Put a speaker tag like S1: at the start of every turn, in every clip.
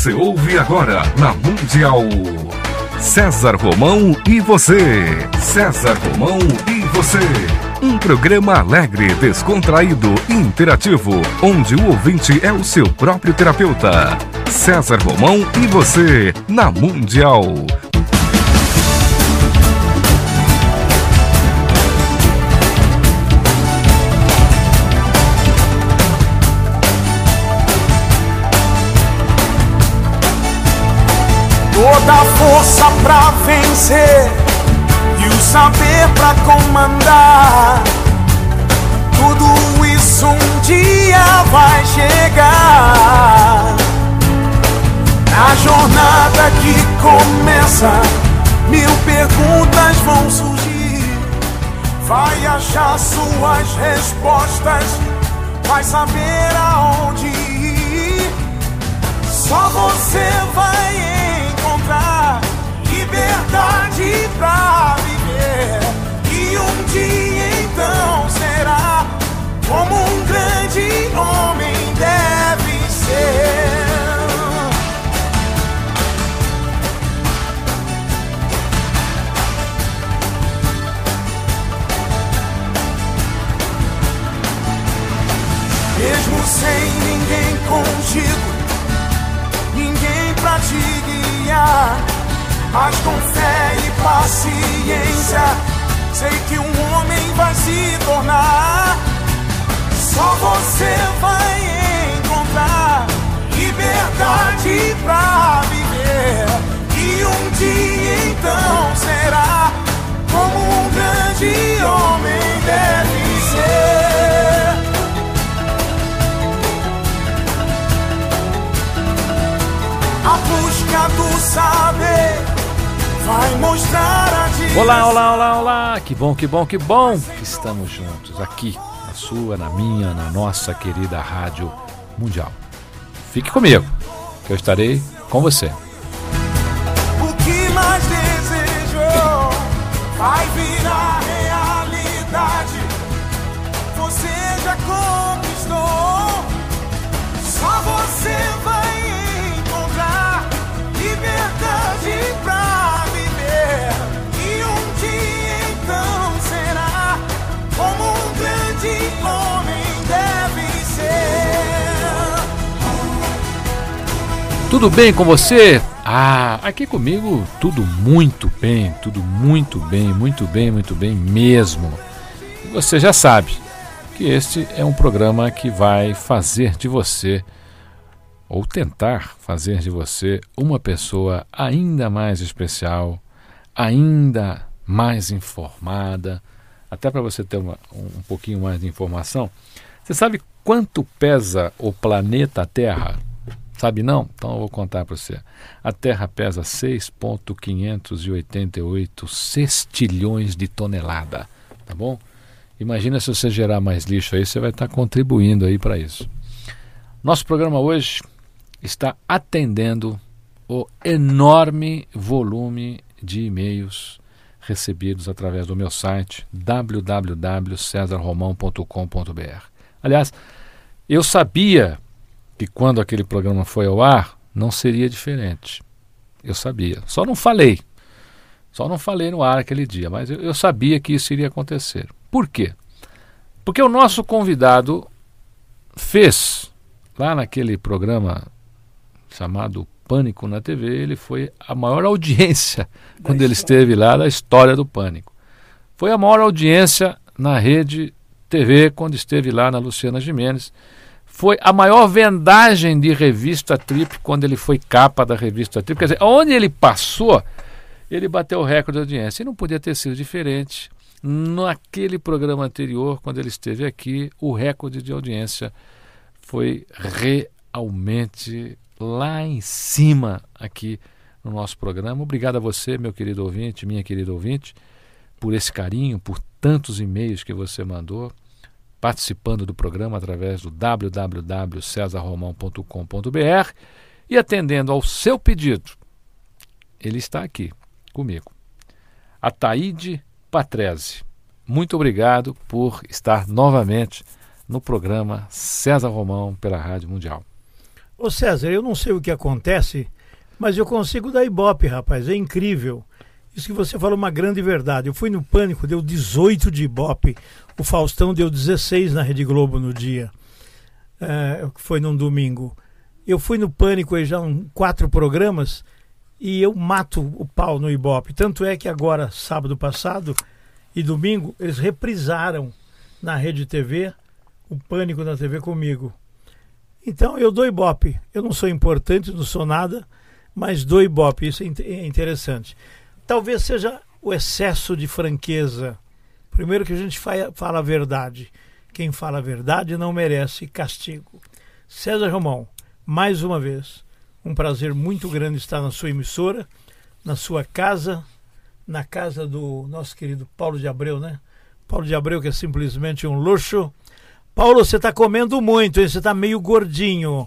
S1: Você ouve agora na Mundial. César Romão e você. César Romão e você. Um programa alegre, descontraído interativo, onde o ouvinte é o seu próprio terapeuta. César Romão e você, na Mundial.
S2: Força pra vencer e o saber pra comandar. Tudo isso um dia vai chegar. Na jornada que começa, mil perguntas vão surgir. Vai achar suas respostas, vai saber aonde ir. Só você vai liberdade pra viver. E um dia então será como um grande homem deve ser. Mesmo sem ninguém contigo, ninguém pra te guiar. Mas com fé e paciência, sei que um homem vai se tornar. Só você vai encontrar liberdade pra viver. E um dia então será como um grande homem deve ser. A busca do saber
S3: Olá, olá, olá, olá! Que bom, que bom, que bom que estamos juntos aqui, na sua, na minha, na nossa querida Rádio Mundial. Fique comigo, que eu estarei com você.
S2: O que mais desejou vai virar
S3: Tudo bem com você? Ah, aqui comigo tudo muito bem, tudo muito bem, muito bem, muito bem mesmo. Você já sabe que este é um programa que vai fazer de você, ou tentar fazer de você, uma pessoa ainda mais especial, ainda mais informada. Até para você ter uma, um pouquinho mais de informação, você sabe quanto pesa o planeta Terra? Sabe não? Então eu vou contar para você. A Terra pesa 6,588 sextilhões de tonelada, tá bom? Imagina se você gerar mais lixo aí, você vai estar contribuindo aí para isso. Nosso programa hoje está atendendo o enorme volume de e-mails recebidos através do meu site www.cesarromão.com.br. Aliás, eu sabia que quando aquele programa foi ao ar, não seria diferente. Eu sabia. Só não falei. Só não falei no ar aquele dia, mas eu, eu sabia que isso iria acontecer. Por quê? Porque o nosso convidado fez, lá naquele programa chamado Pânico na TV, ele foi a maior audiência quando ele esteve lá da história do Pânico. Foi a maior audiência na rede TV quando esteve lá na Luciana Gimenez. Foi a maior vendagem de revista Trip quando ele foi capa da revista Trip. Quer dizer, onde ele passou, ele bateu o recorde de audiência. E não podia ter sido diferente. Naquele programa anterior, quando ele esteve aqui, o recorde de audiência foi realmente lá em cima aqui no nosso programa. Obrigado a você, meu querido ouvinte, minha querida ouvinte, por esse carinho, por tantos e-mails que você mandou, participando do programa através do www.cesarromão.com.br e atendendo ao seu pedido. Ele está aqui comigo. Ataíde Patrese. Muito obrigado por estar novamente no programa César Romão pela Rádio Mundial.
S4: Ô César, eu não sei o que acontece, mas eu consigo dar ibope, rapaz. É incrível. Isso que você falou é uma grande verdade. Eu fui no Pânico, deu 18 de ibope. O Faustão deu 16 na Rede Globo no dia. É, foi num domingo. Eu fui no Pânico aí já um, quatro programas e eu mato o pau no Ibope. Tanto é que agora, sábado passado e domingo, eles reprisaram na Rede TV o Pânico na TV comigo. Então eu dou Ibope. Eu não sou importante, não sou nada, mas dou Ibope. Isso é, é interessante. Talvez seja o excesso de franqueza. Primeiro que a gente fala a verdade. Quem fala a verdade não merece castigo. César Romão, mais uma vez, um prazer muito grande estar na sua emissora, na sua casa, na casa do nosso querido Paulo de Abreu, né? Paulo de Abreu, que é simplesmente um luxo. Paulo, você está comendo muito, hein? Você está meio gordinho.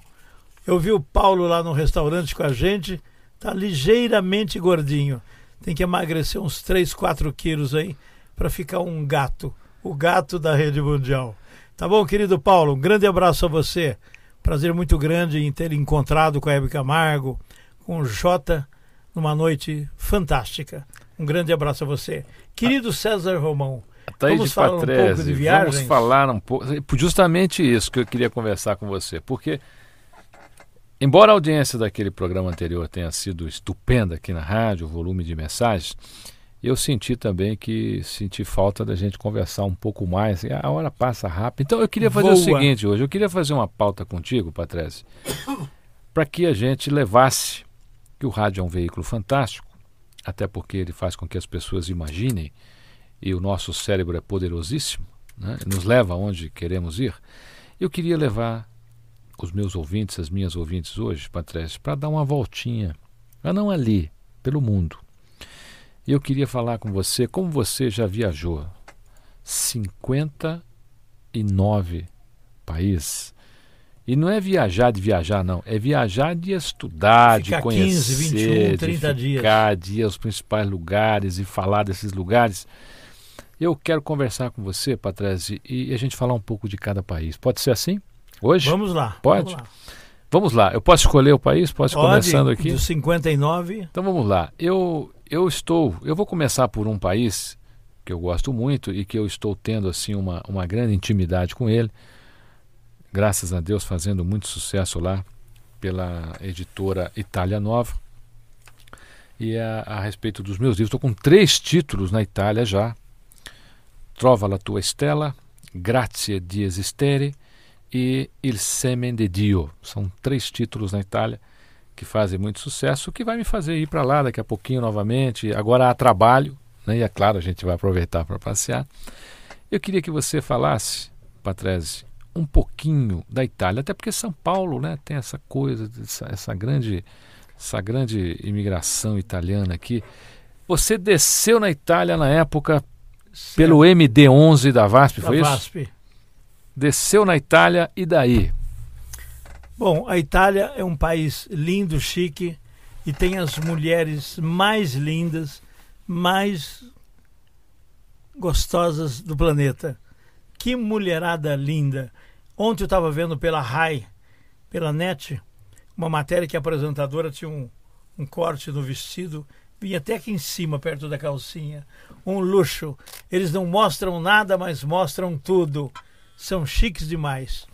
S4: Eu vi o Paulo lá no restaurante com a gente, está ligeiramente gordinho. Tem que emagrecer uns 3, 4 quilos aí para ficar um gato. O gato da rede mundial. Tá bom, querido Paulo? Um grande abraço a você. Prazer muito grande em ter encontrado com a Hebe Camargo, com o Jota, numa noite fantástica. Um grande abraço a você. Querido César Romão,
S3: vamos falar Patrese, um pouco de viagens? Vamos falar um pouco, justamente isso que eu queria conversar com você, porque embora a audiência daquele programa anterior tenha sido estupenda aqui na rádio, o volume de mensagens, eu senti também que senti falta da gente conversar um pouco mais. A hora passa rápido. Então eu queria fazer Voa. o seguinte hoje, eu queria fazer uma pauta contigo, Patrese, para que a gente levasse que o rádio é um veículo fantástico, até porque ele faz com que as pessoas imaginem e o nosso cérebro é poderosíssimo, né? nos leva aonde queremos ir. Eu queria levar os meus ouvintes, as minhas ouvintes hoje, Patrese, para dar uma voltinha, mas não ali, pelo mundo e eu queria falar com você como você já viajou 59 países. E não é viajar de viajar, não. É viajar de estudar, Ficar de conhecer, 15, 21, 30 de ficar, dias. aos principais lugares e falar desses lugares. Eu quero conversar com você, Patrese, e a gente falar um pouco de cada país. Pode ser assim? Hoje?
S4: Vamos lá.
S3: Pode? Vamos lá. Vamos lá. Eu posso escolher o país? Posso Pode, começando aqui?
S4: Dos 59.
S3: Então vamos lá. Eu eu estou, eu vou começar por um país que eu gosto muito e que eu estou tendo assim uma, uma grande intimidade com ele. Graças a Deus fazendo muito sucesso lá pela editora Itália Nova. E a, a respeito dos meus livros, estou com três títulos na Itália já. Trova la tua stella, Grazie di esistere e Il semen de Dio. São três títulos na Itália que fazem muito sucesso, que vai me fazer ir para lá daqui a pouquinho novamente. Agora há trabalho, né? e é claro, a gente vai aproveitar para passear. Eu queria que você falasse, Patrese, um pouquinho da Itália, até porque São Paulo né, tem essa coisa, essa, essa grande, essa grande imigração italiana aqui. Você desceu na Itália na época pelo MD-11 da VASP, da foi VASP. isso? Desceu na Itália e daí?
S4: Bom, a Itália é um país lindo, chique e tem as mulheres mais lindas, mais gostosas do planeta. Que mulherada linda! Ontem eu estava vendo pela RAI, pela net, uma matéria que a apresentadora tinha um, um corte no vestido, vinha até aqui em cima, perto da calcinha. Um luxo. Eles não mostram nada, mas mostram tudo. São chiques demais.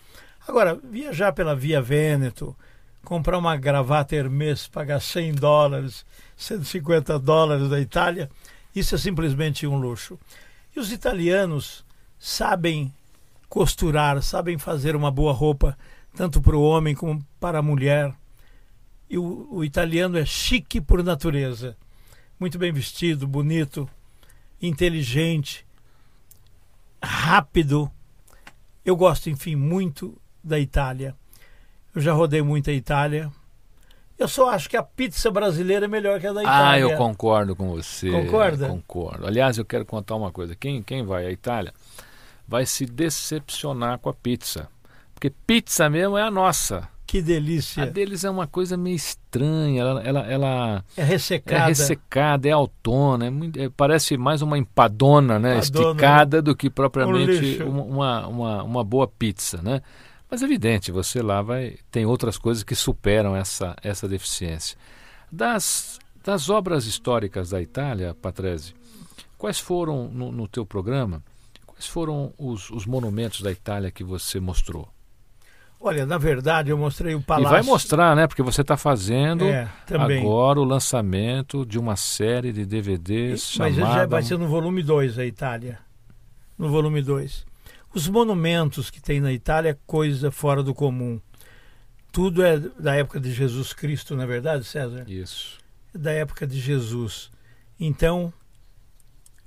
S4: Agora, viajar pela Via Vêneto, comprar uma gravata Hermès, pagar 100 dólares, 150 dólares da Itália, isso é simplesmente um luxo. E os italianos sabem costurar, sabem fazer uma boa roupa, tanto para o homem como para a mulher. E o, o italiano é chique por natureza. Muito bem vestido, bonito, inteligente, rápido. Eu gosto, enfim, muito da Itália. Eu já rodei muito a Itália. Eu só acho que a pizza brasileira é melhor que a da Itália.
S3: Ah, eu concordo com você.
S4: Concorda?
S3: Concordo. Aliás, eu quero contar uma coisa. Quem, quem vai à Itália vai se decepcionar com a pizza. Porque pizza mesmo é a nossa.
S4: Que delícia.
S3: A deles é uma coisa meio estranha. Ela, ela, ela
S4: é ressecada.
S3: É ressecada, é autona. É muito, é, parece mais uma empadona, né? Esticada do que propriamente um uma, uma, uma boa pizza, né? Mas é evidente, você lá vai tem outras coisas que superam essa, essa deficiência. Das, das obras históricas da Itália, Patrese, quais foram no, no teu programa? Quais foram os, os monumentos da Itália que você mostrou?
S4: Olha, na verdade, eu mostrei o palácio.
S3: E vai mostrar, né? Porque você está fazendo
S4: É,
S3: agora o lançamento de uma série de DVDs
S4: Mas
S3: chamada...
S4: já vai ser no volume 2 a Itália. No volume 2. Os monumentos que tem na Itália é coisa fora do comum. Tudo é da época de Jesus Cristo, na é verdade, César?
S3: Isso.
S4: É da época de Jesus. Então,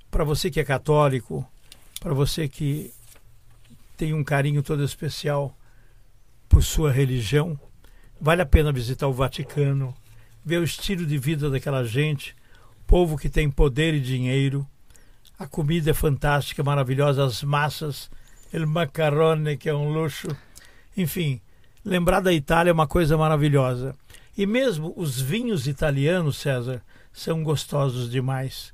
S4: para você que é católico, para você que tem um carinho todo especial por sua religião, vale a pena visitar o Vaticano, ver o estilo de vida daquela gente, povo que tem poder e dinheiro. A comida é fantástica, maravilhosa, as massas, el macarrone, que é um luxo. Enfim, lembrar da Itália é uma coisa maravilhosa. E mesmo os vinhos italianos, César, são gostosos demais.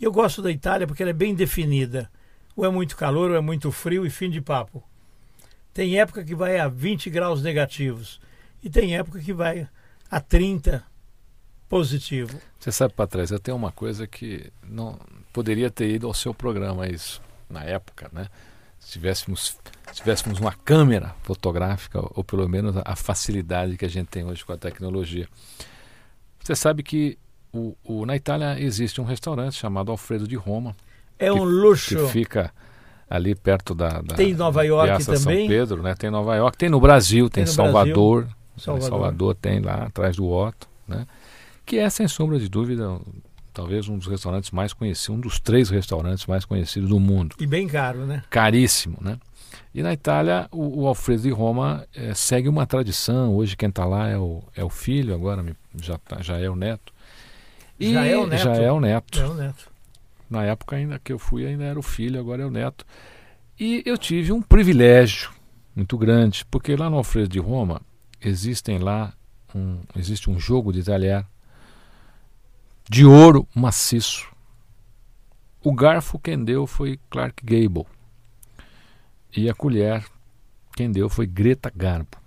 S4: Eu gosto da Itália porque ela é bem definida. Ou é muito calor, ou é muito frio e fim de papo. Tem época que vai a 20 graus negativos. E tem época que vai a 30 positivo.
S3: Você sabe, Patrícia, eu tenho uma coisa que não poderia ter ido ao seu programa isso na época, né? Se tivéssemos, se tivéssemos uma câmera fotográfica ou pelo menos a facilidade que a gente tem hoje com a tecnologia. Você sabe que o, o, na Itália existe um restaurante chamado Alfredo de Roma
S4: É um
S3: que
S4: luxo.
S3: fica ali perto da, da
S4: Tem em Nova York
S3: Piazza
S4: também.
S3: São Pedro, né? Tem em Nova York, tem no Brasil, tem,
S4: Tem
S3: em
S4: no
S3: Salvador,
S4: Brasil,
S3: Salvador.
S4: Salvador.
S3: Salvador tem lá atrás do Otto, né? Que é sem sombra de dúvida talvez um dos restaurantes mais conhecidos, um dos três restaurantes mais conhecidos do mundo.
S4: E bem caro, né?
S3: Caríssimo, né? E na Itália o, o Alfredo de Roma eh, segue uma tradição. Hoje quem está lá é o, é o filho, agora já, tá- já é o neto. E
S4: Já é o neto?
S3: Já é o neto.
S4: É o Neto.
S3: Na época ainda que eu fui ainda era o filho, agora é o neto. E eu tive um privilégio muito grande, porque lá no Alfredo de Roma existem lá um, existe um jogo de talher de ouro maciço. O garfo quem deu foi Clark Gable. E a colher quem deu foi Greta Garbo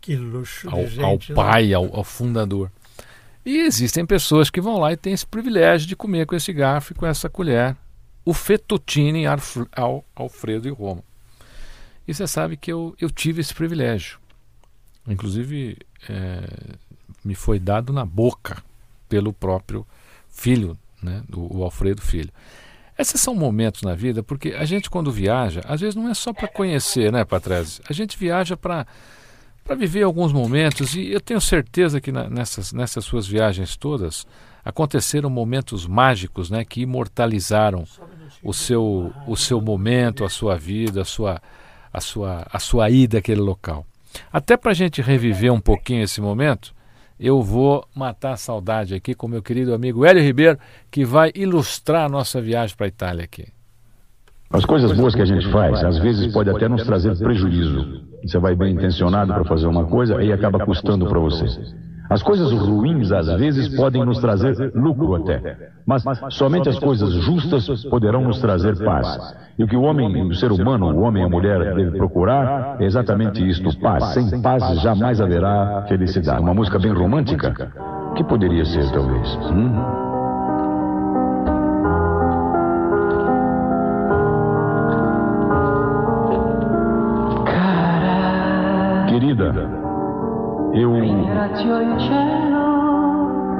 S4: Que luxo
S3: ao,
S4: de gente.
S3: ao
S4: né?
S3: pai, ao, ao fundador. E existem pessoas que vão lá e têm esse privilégio de comer com esse garfo e com essa colher o fettuccine Alfredo e Roma. E você sabe que eu, eu tive esse privilégio. Inclusive, eh, me foi dado na boca pelo próprio filho, né, o, o Alfredo Filho. Esses são momentos na vida, porque a gente quando viaja, às vezes não é só para conhecer, né, Patrese? A gente viaja para para viver alguns momentos e eu tenho certeza que na- nessas, nessas suas viagens todas aconteceram momentos mágicos, né, que imortalizaram o seu o seu momento, a sua vida, a sua a sua a sua ida àquele local. Até para a gente reviver um pouquinho esse momento, eu vou matar a saudade aqui com meu querido amigo Hélio Ribeiro, que vai ilustrar a nossa viagem para a Itália aqui.
S5: As coisas boas que a gente faz, às vezes pode até nos trazer prejuízo. Você vai bem intencionado para fazer uma coisa e acaba custando para você. As coisas ruins, às vezes, podem nos trazer lucro até. Mas somente as coisas justas poderão nos trazer paz. E o que o homem, o ser humano, o homem e a mulher deve procurar é exatamente isto, paz. Sem paz jamais haverá felicidade. Uma música bem romântica? Que poderia ser, talvez? hum? Querida, eu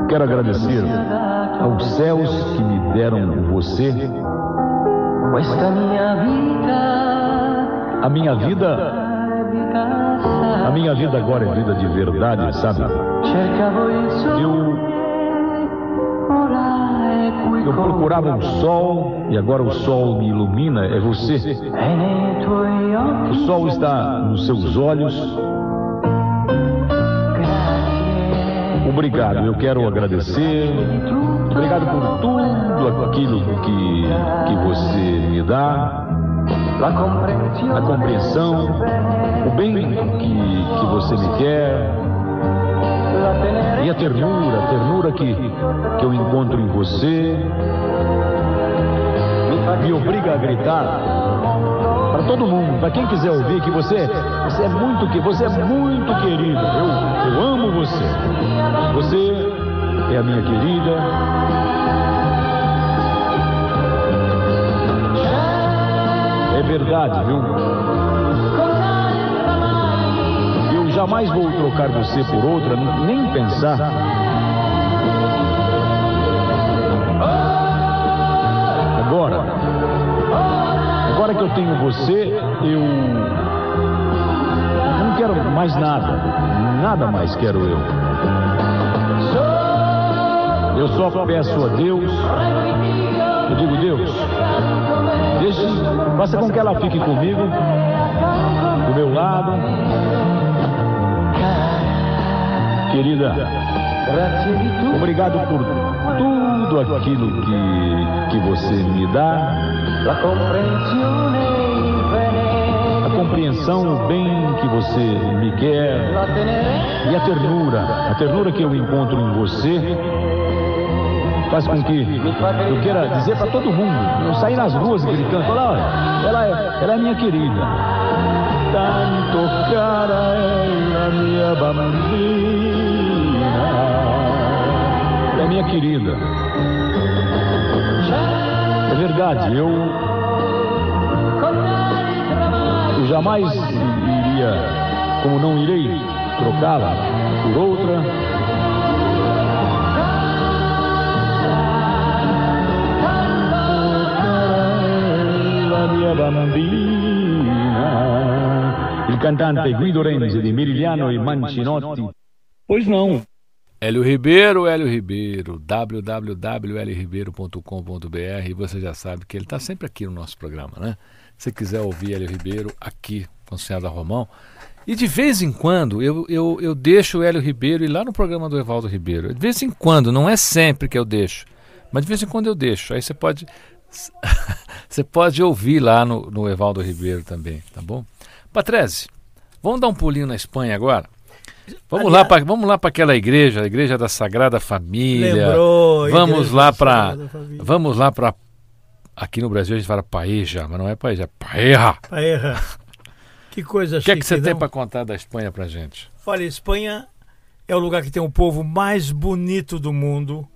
S5: quero agradecer aos céus que me deram você. A minha vida, a minha vida agora é vida de verdade, sabe? Eu, eu procurava o sol e agora o sol me ilumina, é você. O sol está nos seus olhos. Obrigado, eu quero agradecer. Obrigado por tudo aquilo que, que você me dá. a compreensão, o bem que, que você me quer e a ternura, a ternura que, que eu encontro em você me obriga a gritar para todo mundo, para quem quiser ouvir que você, você é muito que você é muito querida. Eu, eu amo você. Você é a minha querida. É verdade, viu? Jamais vou trocar você por outra, nem pensar. Agora, agora que eu tenho você, eu não quero mais nada. Nada mais quero eu. Eu só peço a Deus. Eu digo, Deus, deixe, faça com que ela fique comigo, do meu lado. Querida, obrigado por tudo aquilo que, que você me dá. A compreensão, o bem que você me quer e a ternura, a ternura que eu encontro em você faz com que eu queira dizer para todo mundo, eu sair nas ruas gritando, olha, ela é, ela é minha querida. Tanto cara é a minha bambina, é minha querida. É verdade, eu eu jamais iria, como não irei trocá-la por outra. La mia bambina. Il cantante Guido Renzi di Mirigliano e Mancinotti. Pois não.
S3: Hélio Ribeiro, Hélio Ribeiro, www.helioribeiro.com.br. Você já sabe que ele está sempre aqui no nosso programa, né? Se quiser ouvir Hélio Ribeiro aqui com César Romão. E de vez em quando eu, eu, eu deixo o Hélio Ribeiro ir lá no programa do Evaldo Ribeiro. De vez em quando, não é sempre que eu deixo, mas de vez em quando eu deixo. Aí você pode você pode ouvir lá no, no Evaldo Ribeiro também, tá bom? Patrese, vamos dar um pulinho na Espanha agora? Vamos lá para vamos lá para aquela igreja, a igreja da Sagrada Família.
S4: Lembrou,
S3: Vamos lá para vamos lá para aqui no Brasil a gente fala paeja, mas não é paeja, é paeja.
S4: Paerra. Que coisa
S3: O que é que você tem
S4: não?
S3: para contar da Espanha pra gente?
S4: Olha, Espanha é o lugar que tem o povo mais bonito do mundo.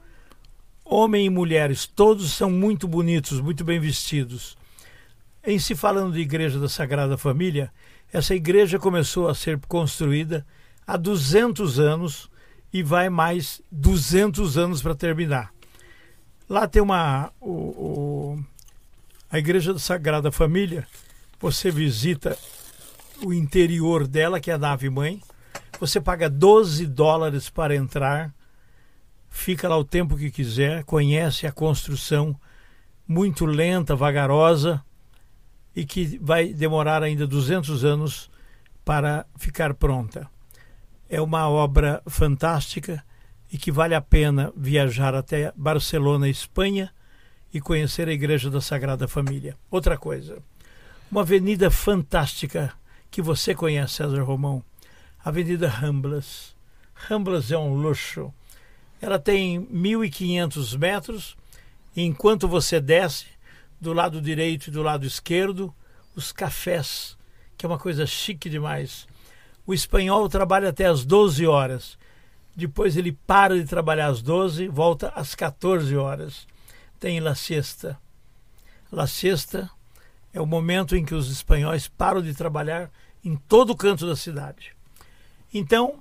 S4: Homem e mulheres, todos são muito bonitos, muito bem vestidos. Em se falando de Igreja da Sagrada Família, essa igreja começou a ser construída há 200 anos e vai mais 200 anos para terminar. Lá tem uma o, o- a Igreja da Sagrada Família. Você visita o interior dela, que é a nave mãe. Você paga 12 dólares para entrar, fica lá o tempo que quiser, conhece a construção muito lenta, vagarosa e que vai demorar ainda 200 anos para ficar pronta. É uma obra fantástica e que vale a pena viajar até Barcelona, Espanha e conhecer a Igreja da Sagrada Família. Outra coisa, uma avenida fantástica que você conhece, César Romão, Avenida Ramblas. Ramblas é um luxo. Ela tem 1.500 metros. E enquanto você desce, do lado direito e do lado esquerdo, os cafés, que é uma coisa chique demais. O espanhol trabalha até às 12 horas. Depois ele para de trabalhar às 12, volta às 14 horas. Tem La Siesta. La Siesta é o momento em que os espanhóis param de trabalhar em todo o canto da cidade. Então,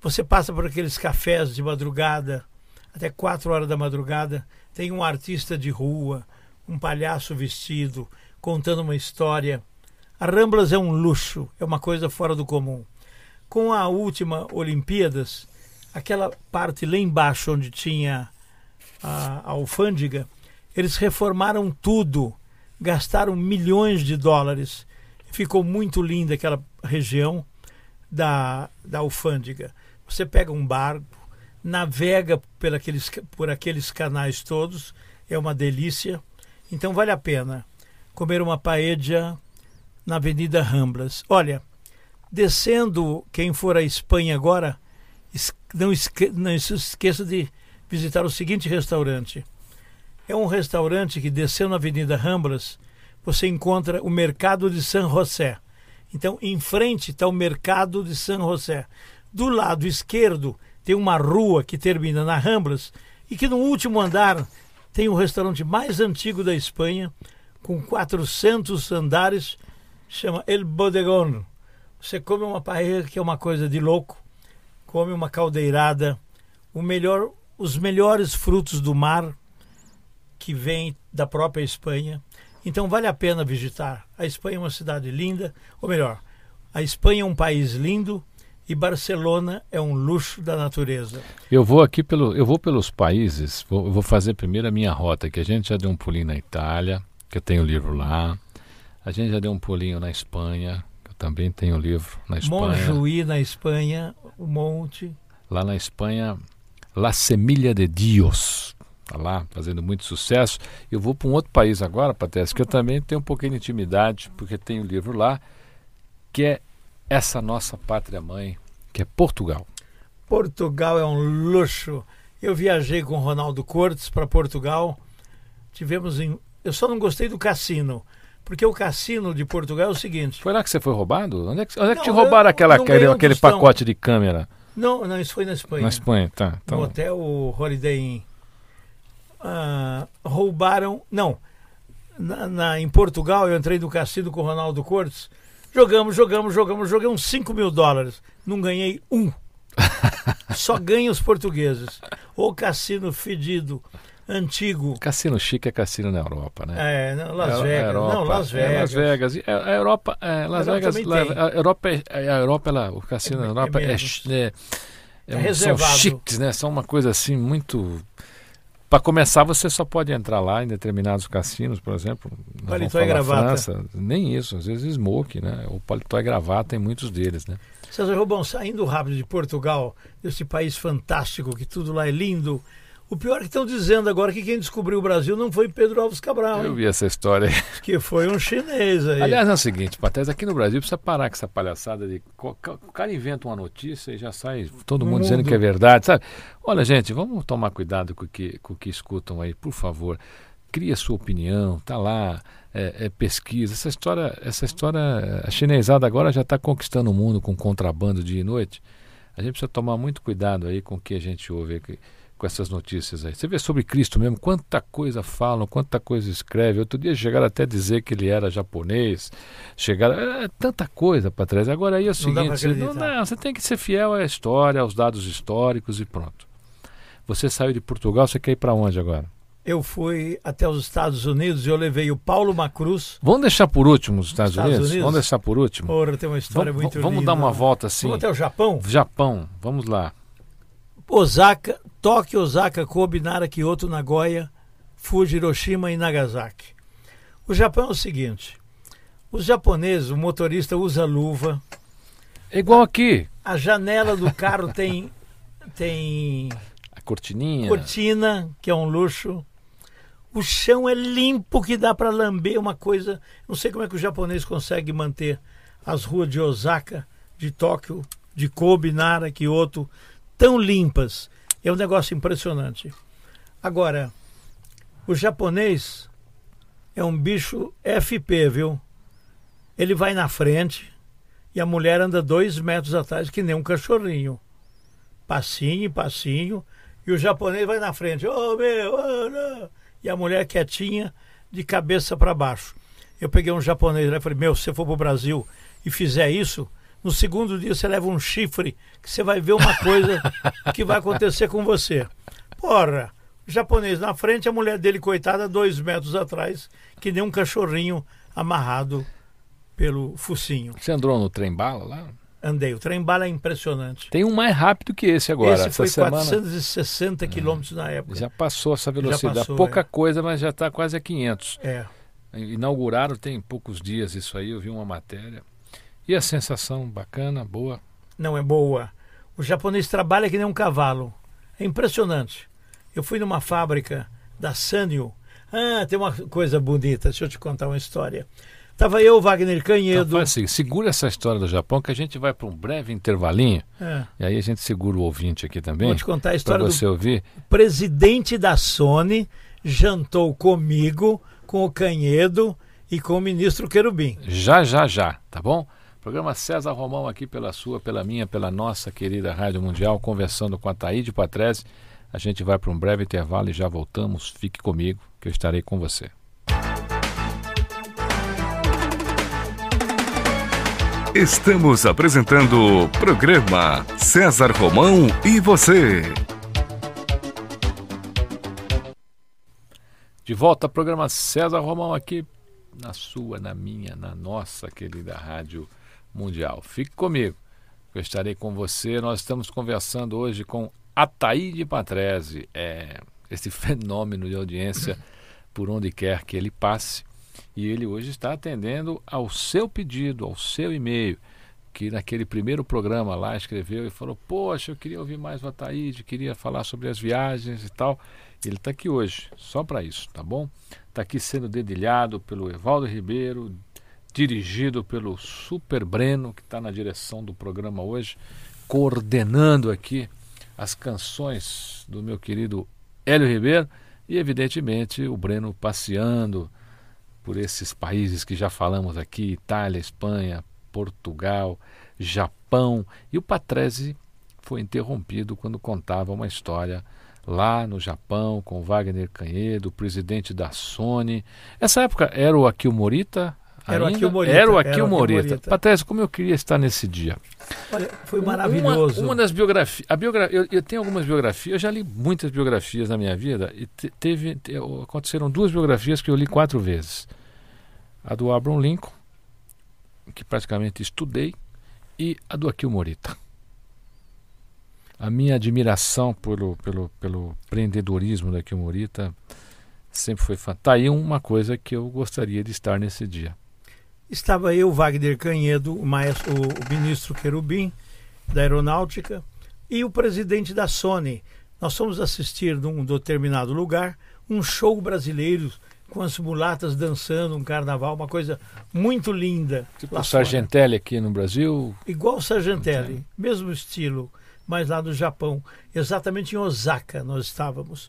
S4: você passa por aqueles cafés de madrugada, até 4 horas da madrugada, tem um artista de rua, um palhaço vestido, contando uma história. A Ramblas é um luxo, é uma coisa fora do comum. Com a última Olimpíadas, aquela parte lá embaixo onde tinha a, a alfândega, eles reformaram tudo, gastaram milhões de dólares. Ficou muito linda aquela região da, da alfândega. Você pega um barco, navega por aqueles, por aqueles canais todos, é uma delícia. Então vale a pena comer uma paella na Avenida Ramblas. Olha, descendo, quem for à Espanha agora, não, esque, não se esqueça de visitar o seguinte restaurante. É um restaurante que desceu na Avenida Ramblas, você encontra o mercado de San José. Então, em frente está o mercado de San José. Do lado esquerdo tem uma rua que termina na Ramblas e que no último andar tem o restaurante mais antigo da Espanha, com 400 andares, chama El Bodegón. Você come uma paella que é uma coisa de louco, come uma caldeirada, melhor, os melhores frutos do mar que vem da própria Espanha. Então vale a pena visitar. A Espanha é uma cidade linda, ou melhor, a Espanha é um país lindo e Barcelona é um luxo da natureza.
S3: Eu vou aqui pelo, eu vou pelos países. Vou, vou fazer primeiro a minha rota, que a gente já deu um pulinho na Itália, que eu tenho o livro lá. A gente já deu um pulinho na Espanha, também tenho o livro na Espanha.
S4: Montjuí na Espanha, o monte.
S3: Lá na Espanha, La Semilla de Dios. Tá lá, fazendo muito sucesso. Eu vou para um outro país agora, Patrícia, que eu também tenho um pouquinho de intimidade, porque tem o livro lá, que é essa nossa pátria mãe, que é Portugal.
S4: Portugal é um luxo. Eu viajei com Ronaldo Cortes para Portugal. Tivemos em. Eu só não gostei do cassino. Porque o cassino de Portugal é o seguinte.
S3: Foi lá que você foi roubado? Onde é que, onde é que te roubaram
S4: eu
S3: aquela, aquele,
S4: um
S3: aquele pacote de câmera?
S4: Não, não, isso foi na Espanha.
S3: Na Espanha, tá.
S4: No
S3: Então,
S4: hotel Holiday Inn. Ah, roubaram. Não. Na, na- em Portugal, eu entrei no cassino com o Ronaldo Cortes. Jogamos, jogamos, jogamos, joguei uns 5 mil dólares. Não ganhei um. Só ganham os portugueses. O cassino fedido, antigo.
S3: cassino chique é cassino na Europa, né?
S4: É, não, Las
S3: É,
S4: Vegas.
S3: Europa,
S4: não, Las
S3: é,
S4: Vegas.
S3: Las Vegas. E A, a Europa, é, Las
S4: Europa
S3: Vegas, La- a Europa, é, a Europa ela, o cassino
S4: É-
S3: na Europa
S4: é
S3: é, chi- é- é
S4: É
S3: são
S4: reservado.
S3: chiques, né? São uma coisa assim muito. Para começar, você só pode entrar lá em determinados cassinos, por exemplo.
S4: Paletó e gravata.
S3: França, nem isso, às vezes smoke, né? O paletó e gravata, tem muitos deles, né?
S4: César Rubão, saindo rápido de Portugal, desse país fantástico, que tudo lá é lindo. O pior é que estão dizendo agora que quem descobriu o Brasil não foi Pedro Alves Cabral,
S3: Eu
S4: hein?
S3: vi essa história aí.
S4: que foi um chinês aí.
S3: Aliás, é o seguinte, Patés, aqui no Brasil precisa parar com essa palhaçada de. O cara inventa uma notícia e já sai todo
S4: No
S3: mundo dizendo
S4: mundo.
S3: que é verdade, sabe? Olha, gente, vamos tomar cuidado com o que, com o que escutam aí, por favor. Cria sua opinião, tá lá, é, é pesquisa. Essa história, essa história, a chinesada agora já está conquistando o mundo com contrabando dia e noite. A gente precisa tomar muito cuidado aí com o que a gente ouve aqui, com essas notícias aí. Você vê sobre Cristo mesmo, quanta coisa falam, quanta coisa escreve. Outro dia chegaram até a dizer que ele era japonês. Chegaram. É, tanta coisa para trás. Agora aí é o
S4: Não
S3: seguinte: você, não, não, você tem que ser fiel à história, aos dados históricos e pronto. Você saiu de Portugal, você quer ir para onde agora?
S4: Eu fui até os Estados Unidos e eu levei o Paulo Macruz.
S3: Vamos deixar por último os Estados,
S4: Estados
S3: Unidos?
S4: Unidos?
S3: Vamos deixar por último?
S4: Porra, tem uma história
S3: vamos
S4: muito
S3: vamos
S4: linda.
S3: dar uma volta assim.
S4: Vamos até o Japão?
S3: Japão, vamos lá.
S4: Osaka, Tóquio, Osaka, Kobe, Nara, Kyoto, Nagoya, Fuji, Hiroshima e Nagasaki. O Japão é o seguinte: os japoneses, o motorista usa luva,
S3: É igual aqui.
S4: a janela do carro tem, tem
S3: A cortininha.
S4: cortina, que é um luxo. O chão é limpo que dá para lamber uma coisa. Não sei como é que o japonês consegue manter as ruas de Osaka, de Tóquio, de Kobe, Nara, Kyoto tão limpas. É um negócio impressionante. Agora, o japonês é um bicho FP, viu? Ele vai na frente e a mulher anda dois metros atrás, que nem um cachorrinho. Passinho, passinho. E o japonês vai na frente. Ô meu, ô, não. E a mulher quietinha, de cabeça para baixo. Eu peguei um japonês e falei: Meu, se você for pro Brasil e fizer isso, no segundo dia você leva um chifre, que você vai ver uma coisa que vai acontecer com você. Porra, o japonês na frente, a mulher dele, coitada, dois metros atrás, que nem um cachorrinho amarrado pelo focinho.
S3: Você andou no trem bala lá?
S4: Andei. O trem bala é impressionante.
S3: Tem um mais rápido que esse agora.
S4: Esse
S3: essa
S4: foi
S3: semana. É.
S4: 460 quilômetros na época.
S3: Já passou essa velocidade.
S4: passou,
S3: Pouca
S4: é.
S3: coisa, mas já está quase a 500.
S4: É.
S3: Inauguraram tem poucos dias isso aí, eu vi uma matéria. E a sensação bacana, boa.
S4: Não é boa. O japonês trabalha que nem um cavalo. É impressionante. Eu fui numa fábrica da Sanyo. Ah, tem uma coisa bonita. Deixa eu te contar uma história. Tava eu, Wagner
S3: Então,
S4: Canhedo.
S3: faz assim, segura essa história do Japão que a gente vai para um breve intervalinho.
S4: É,
S3: E aí a gente segura o ouvinte aqui também.
S4: vou te contar a história do
S3: você ouvir.
S4: presidente da Sony jantou comigo, com o Canhedo E com o ministro Querubim.
S3: Já, já, já, tá bom? Programa César Romão aqui pela sua, pela minha, pela nossa querida Rádio Mundial, conversando com a Taíde Patrese. A gente vai para um breve intervalo e já voltamos. Fique comigo, que eu estarei com você.
S1: Estamos apresentando o programa César Romão e você.
S3: De volta ao programa César Romão aqui na sua, na minha, na nossa querida Rádio Mundial. Fique comigo, eu estarei com você. Nós estamos conversando hoje com Ataíde Patrese, é, esse fenômeno de audiência por onde quer que ele passe. E ele hoje está atendendo ao seu pedido, ao seu e-mail, que naquele primeiro programa lá escreveu e falou: Poxa, eu queria ouvir mais o Ataíde, queria falar sobre as viagens e tal. Ele está aqui hoje, só para isso, tá bom? Está aqui sendo dedilhado pelo Evaldo Ribeiro, dirigido pelo Super Breno, que está na direção do programa hoje, coordenando aqui as canções do meu querido Hélio Ribeiro e, evidentemente, o Breno passeando por esses países que já falamos aqui: Itália, Espanha, Portugal, Japão. E o Patrese foi interrompido quando contava uma história lá no Japão com Wagner Canhedo, presidente da Sony. Essa época era o Akio Morita?
S4: Era o? Akio Morita,
S3: Era o Akio Morita.
S4: Morita.
S3: Patrese, como eu queria estar nesse dia.
S4: Olha, foi maravilhoso.
S3: Uma, uma das biografias. A biogra eu, eu tenho algumas biografias, eu já li muitas biografias na minha vida e te- teve, te- aconteceram duas biografias que eu li quatro vezes. A do Abraham Lincoln, que praticamente estudei, e a do Akio Morita. A minha admiração pelo, pelo, pelo empreendedorismo do Akio Morita sempre foi fantástica. Tá aí uma coisa que eu gostaria de estar nesse dia.
S4: Estava eu, Wagner Canhedo, o, maestro, o, ministro Querubim da Aeronáutica e o presidente da Sony. Nós fomos assistir num determinado lugar um show brasileiro com as mulatas dançando, um carnaval, uma coisa muito linda.
S3: Tipo o. Sargentelli aqui no Brasil,
S4: Igual o Sargentelli, mesmo estilo, mas lá do Japão, exatamente em Osaka nós estávamos.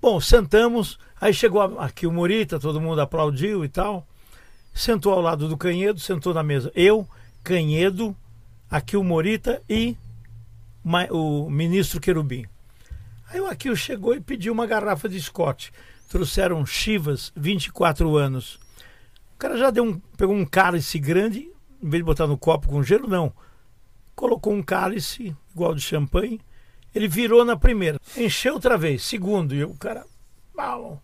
S4: Bom, sentamos, aí chegou aqui o Morita, todo mundo aplaudiu e tal. Sentou ao lado do Canhedo, sentou na mesa. Eu, Canhedo, aqui o Morita e o ministro Querubim. Aí o Aquil chegou e pediu uma garrafa de Scott. Trouxeram Chivas, 24 anos. O cara já deu um, pegou um cálice grande, em vez de botar no copo com gelo, não. Colocou um cálice igual de champanhe. Ele virou na primeira, encheu outra vez, segundo, e o cara, pau.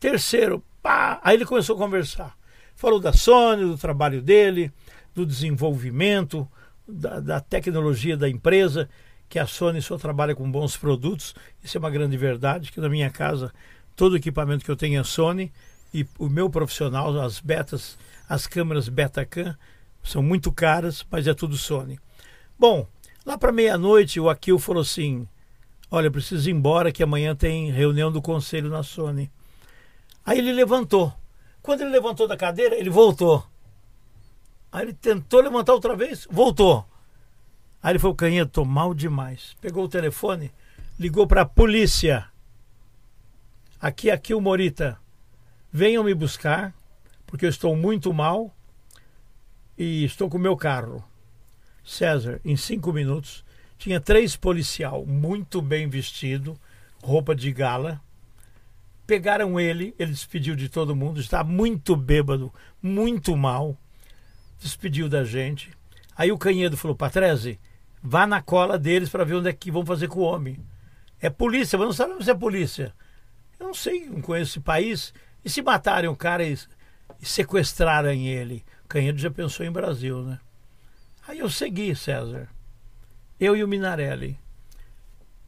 S4: Terceiro, pá. Aí ele começou a conversar. Falou da Sony, do trabalho dele, do desenvolvimento, da, da tecnologia da empresa, que a Sony só trabalha com bons produtos. Isso é uma grande verdade, que na minha casa todo o equipamento que eu tenho é Sony e o meu profissional, as betas, as câmeras Betacam são muito caras, mas é tudo Sony. Bom, lá para meia-noite o Akil falou assim: Olha, preciso ir embora que amanhã tem reunião do conselho na Sony. Aí ele levantou. Quando ele levantou da cadeira, ele voltou. Aí ele tentou levantar outra vez, voltou. Aí ele falou: Canhedo, tô mal demais. Pegou o telefone, ligou para a polícia. Aqui, aqui o Morita. Venham me buscar, porque eu estou muito mal e estou com o meu carro. César, em cinco minutos, tinha três policial muito bem vestido, roupa de gala. Pegaram ele, ele despediu de todo mundo, está muito bêbado, muito mal. Despediu da gente. Aí o Canhedo falou: Patrese, vá na cola deles para ver onde é que vão fazer com o homem. É polícia, mas não sabemos se é polícia. Eu não sei, não conheço esse país. E se matarem o cara e, e sequestrarem ele? O Canhedo já pensou em Brasil, né? Aí eu segui, César. Eu e o Minarelli.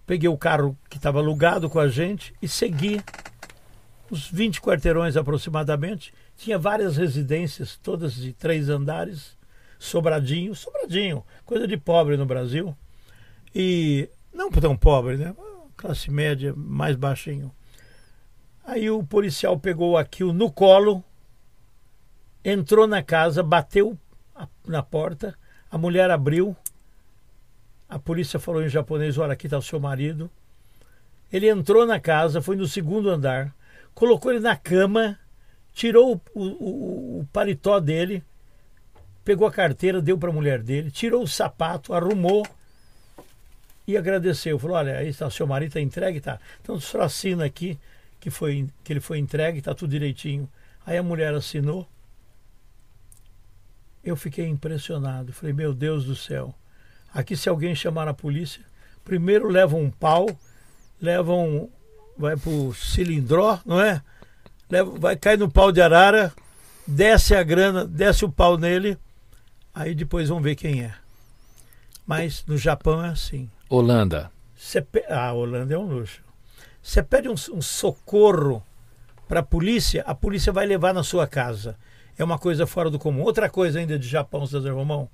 S4: Peguei o carro que estava alugado com a gente e segui uns 20 quarteirões aproximadamente. Tinha várias residências, todas de três andares, sobradinho, sobradinho, coisa de pobre no Brasil. E não tão pobre, né? Classe média, mais baixinho. Aí o policial pegou aquilo no colo, entrou na casa, bateu na porta, a mulher abriu. A polícia falou em japonês: Olha, aqui está o seu marido. Ele entrou na casa, foi no segundo andar, colocou ele na cama, tirou o, o- o paletó dele, pegou a carteira, deu para a mulher dele, tirou o sapato, arrumou e agradeceu. Falou: Olha, aí está, seu marido está entregue, tá? Então só assina aqui que, foi, que ele foi entregue, está tudo direitinho. Aí a mulher assinou. Eu fiquei impressionado. Falei: Meu Deus do céu. Aqui, se alguém chamar a polícia, primeiro levam um pau, levam. Vai pro cilindró, não é? Leva, vai cair no pau de arara, desce a grana, desce o pau nele, aí depois vão ver quem é. Mas no Japão é assim.
S3: Holanda.
S4: Pe... Ah, Holanda é um luxo. Você pede um, um socorro para a polícia, a polícia vai levar na sua casa. É uma coisa fora do comum. Outra coisa ainda de Japão, César Romão.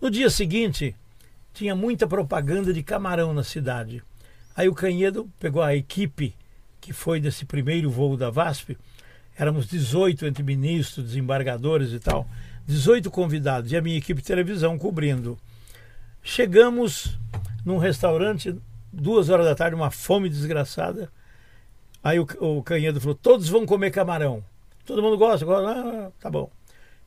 S4: No dia seguinte, tinha muita propaganda de camarão na cidade. Aí o Canhedo pegou a equipe que foi desse primeiro voo da VASP. Éramos 18 entre ministros, desembargadores e tal. 18 convidados e a minha equipe de televisão cobrindo. Chegamos num restaurante, duas horas da tarde, uma fome desgraçada. Aí o, o Canhedo falou: todos vão comer camarão. Todo mundo gosta? gosta? Ah, tá bom.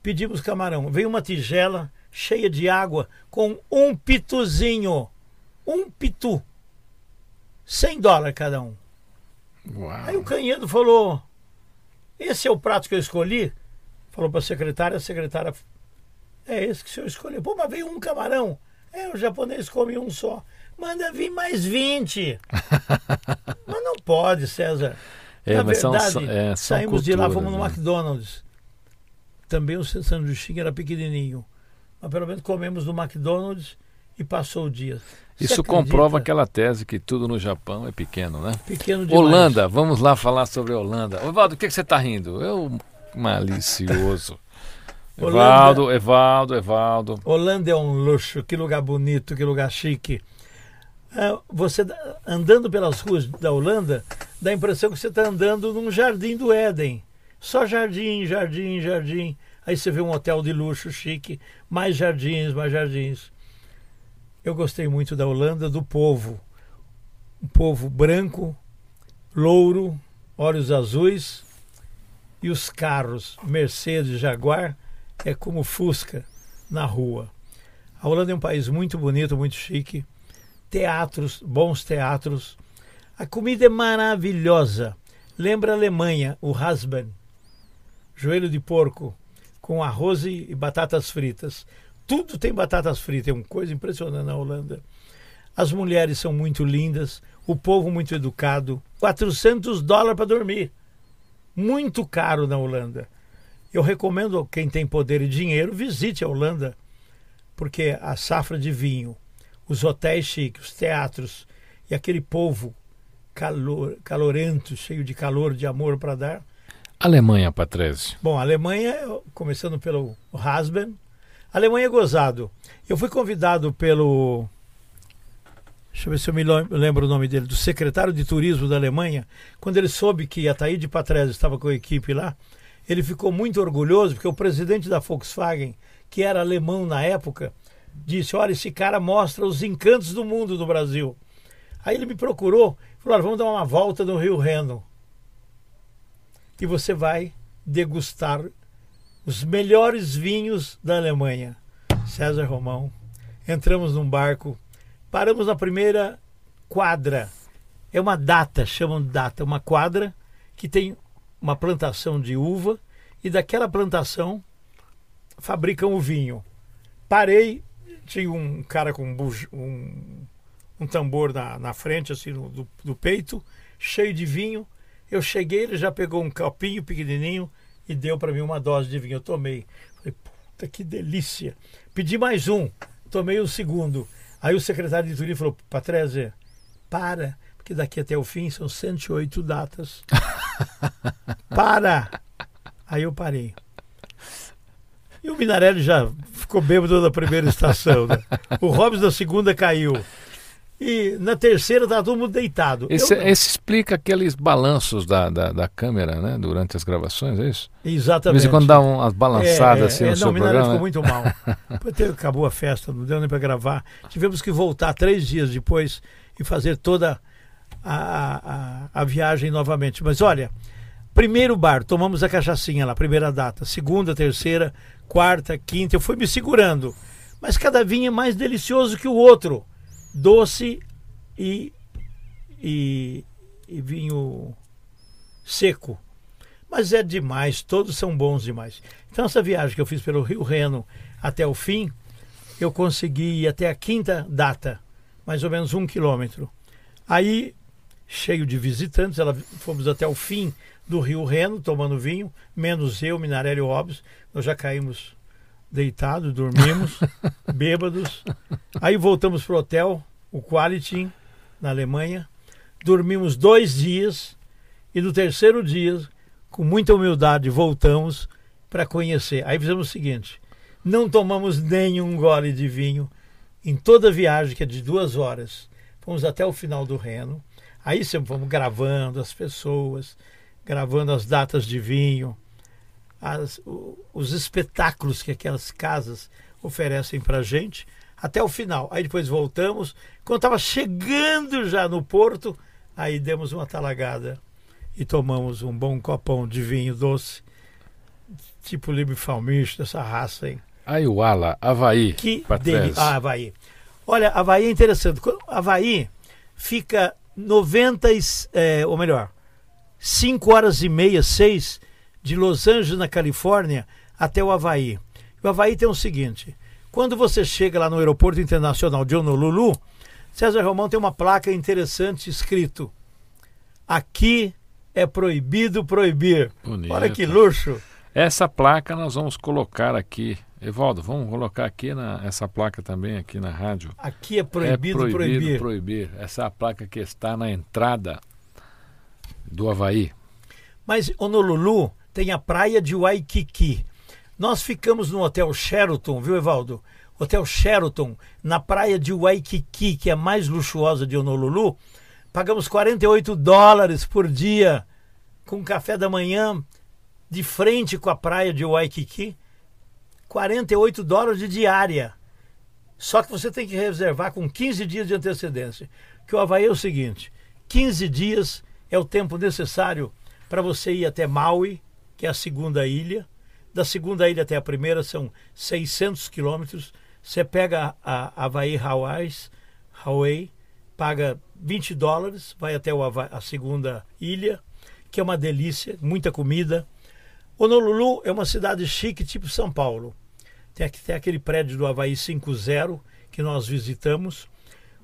S4: Pedimos camarão. Veio uma tigela cheia de água com um pituzinho. Um pitu. 100 dólares cada um.
S3: Uau.
S4: Aí o Canhedo falou: Esse é o prato que eu escolhi? Falou para a secretária, a secretária. É esse que o senhor escolheu. Pô, mas veio um camarão. É, o japonês come um só. Manda vir mais 20. mas não pode, César.
S3: É,
S4: Na verdade,
S3: são- é, são
S4: saímos de lá,
S3: culturas,
S4: fomos no
S3: né?
S4: McDonald's. Também o sanduichinho era pequenininho. Mas pelo menos comemos no McDonald's e passou o dia. Você
S3: Isso
S4: acredita?
S3: comprova aquela tese que tudo no Japão é pequeno, né?
S4: Pequeno demais.
S3: Holanda, vamos lá falar sobre a Holanda. Evaldo, o que, que você está rindo? Eu, malicioso.
S4: Holanda-
S3: Evaldo, Evaldo, Evaldo.
S4: Holanda é um luxo, que lugar bonito, que lugar chique. Ah, Você andando pelas ruas da Holanda, dá a impressão que você está andando num jardim do Éden. Só jardim, jardim, jardim. Aí você vê um hotel de luxo chique, mais jardins, mais jardins. Eu gostei muito da Holanda, do povo. Um povo branco, louro, olhos azuis e os carros Mercedes, Jaguar, é como Fusca na rua. A Holanda é um país muito bonito, muito chique. Teatros, bons teatros. A comida é maravilhosa. Lembra a Alemanha, o Rasban. Joelho de porco com arroz e batatas fritas. Tudo tem batatas fritas, é uma coisa impressionante na Holanda. As mulheres são muito lindas, o povo muito educado. 400 dólares para dormir. Muito caro na Holanda. Eu recomendo a quem tem poder e dinheiro, visite a Holanda, porque a safra de vinho, os hotéis chiques, os teatros e aquele povo calor, calorento, cheio de calor, de amor para dar.
S3: Alemanha, Patrese.
S4: Bom, a Alemanha, começando pelo Rasben. A Alemanha é gozado. Eu fui convidado pelo. Deixa eu ver se eu me lem- lembro o nome dele, do secretário de turismo da Alemanha. Quando ele soube que Ataíde Patrese estava com a equipe lá, ele ficou muito orgulhoso, porque o presidente da Volkswagen, que era alemão na época, disse: Olha, esse cara mostra os encantos do mundo do Brasil. Aí ele me procurou, falou: Olha, vamos dar uma volta no Rio Reno. E você vai degustar os melhores vinhos da Alemanha. César Romão. Entramos num barco, paramos na primeira quadra. É uma data, chamam de data, uma quadra que tem uma plantação de uva e daquela plantação fabricam o vinho. Parei, tinha um cara com um, um tambor na, na frente, assim, no- do, do peito, cheio de vinho. Eu cheguei, ele já pegou um copinho pequenininho e deu para mim uma dose de vinho. Eu tomei. Falei, puta que delícia. Pedi mais um, tomei o segundo. Aí o secretário de turismo falou, Patrese, para, porque daqui até o fim são 108 datas. para! Aí eu parei. E o Minarelli já ficou bêbado da primeira estação. Né? O Robson da segunda caiu. E na terceira tá todo mundo deitado.
S3: Esse,
S4: não.
S3: esse explica aqueles balanços da, da, da câmera, né? Durante as gravações, é isso? De
S4: Exatamente.
S3: vez em quando dá umas balançadas
S4: É,
S3: assim
S4: é,
S3: no
S4: não,
S3: seu programa.
S4: ficou
S3: né?
S4: muito mal. Acabou a festa, não deu nem para gravar. Tivemos que voltar três dias depois e fazer toda a, a, a viagem novamente. Mas olha, Primeiro bar, tomamos a cachaçinha lá, primeira data. Segunda, terceira, quarta, quinta. Eu fui me segurando. Mas cada vinho é mais delicioso que o outro. Doce e, e, e vinho seco. Mas é demais, todos são bons demais. Então, essa viagem que eu fiz pelo Rio Reno até o fim, eu consegui ir até a quinta data, mais ou menos um quilômetro. Aí, cheio de visitantes, ela, fomos até o fim do Rio Reno, tomando vinho, menos eu, Minarelli Hobbes. Nós já caímos deitados, dormimos, bêbados. Aí voltamos para o hotel, o Quality, na Alemanha. Dormimos dois dias e no terceiro dia, com muita humildade, voltamos para conhecer. Aí fizemos o seguinte: não tomamos nenhum gole de vinho em toda a viagem, que é de duas horas. Fomos até o final do Reno. Aí sempre fomos gravando as pessoas, gravando as datas de vinho, as, os espetáculos que aquelas casas oferecem para gente, até o final. Aí depois voltamos. Quando estava chegando já no porto, aí demos uma talagada e tomamos um bom copão de vinho doce, tipo Libifalmicho, dessa raça aí.
S3: Aiuala, Havaí.
S4: Que delícia. Ah, Havaí. Olha, Havaí é interessante. Havaí fica 90, e, é, ou melhor, 5 horas e meia, 6 de Los Angeles, na Califórnia, até o Havaí. O Havaí tem o seguinte: quando você chega lá no Aeroporto Internacional de Honolulu, César Romão tem uma placa interessante escrito: Aqui é proibido proibir.
S3: Bonito.
S4: Olha que luxo.
S3: Essa placa nós vamos colocar aqui. Evaldo, vamos colocar aqui na, essa placa também aqui na rádio.
S4: Aqui é proibido,
S3: é proibido
S4: proibir.
S3: proibir. Essa é a placa que está na entrada do Havaí.
S4: Mas Honolulu tem a praia de Waikiki. Nós ficamos no Hotel Sheraton, viu, Evaldo? Hotel Sheraton, na praia de Waikiki, que é a mais luxuosa de Honolulu. Pagamos 48 dólares por dia, com café da manhã, de frente com a praia de Waikiki. 48 dólares de diária. Só que você tem que reservar com 15 dias de antecedência. Que o Havaí é o seguinte: 15 dias é o tempo necessário para você ir até Maui, que é a segunda ilha. Da segunda ilha até a primeira são 600 quilômetros. Você pega a Havaí Hawaii, Hawaii, paga 20 dólares, vai até o Hava- a segunda ilha, que é uma delícia, muita comida. Honolulu é uma cidade chique, tipo São Paulo. Tem, tem aquele prédio do Havaí 50 que nós visitamos.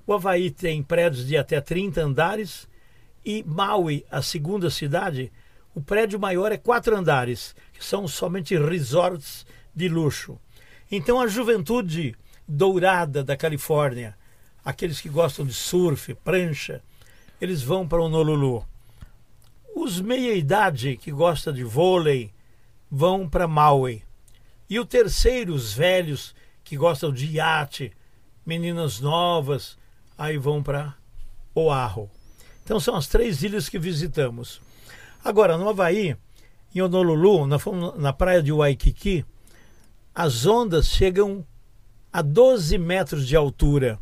S4: O Havaí tem prédios de até 30 andares e Maui, a segunda cidade, o prédio maior é quatro andares, que são somente resorts de luxo. Então a juventude dourada da Califórnia, aqueles que gostam de surf, prancha, eles vão para Honolulu. Os meia-idade que gostam de vôlei vão para Maui. E o terceiro, os velhos que gostam de iate, meninas novas, aí vão para Oahu. Então são as três ilhas que visitamos. Agora, no Havaí, em Honolulu, nós fomos na praia de Waikiki, as ondas chegam a 12 metros de altura.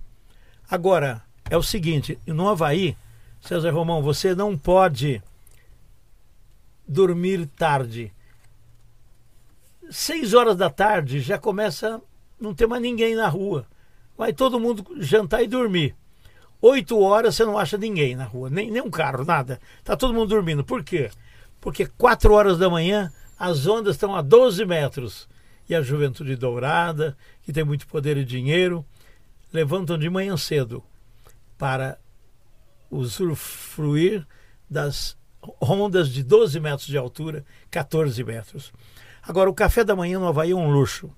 S4: Agora, é o seguinte, no Havaí, César Romão, você não pode dormir tarde. Seis horas da tarde já começa não ter mais ninguém na rua. Vai todo mundo jantar e dormir. Oito horas você não acha ninguém na rua, nem, nem um carro, nada. Tá todo mundo dormindo. Por quê? Porque quatro horas da manhã as ondas estão a 12 metros. E a juventude dourada, que tem muito poder e dinheiro, levantam de manhã cedo para usufruir das ondas de 12 metros de altura, 14 metros. Agora, o café da manhã no Havaí é um luxo.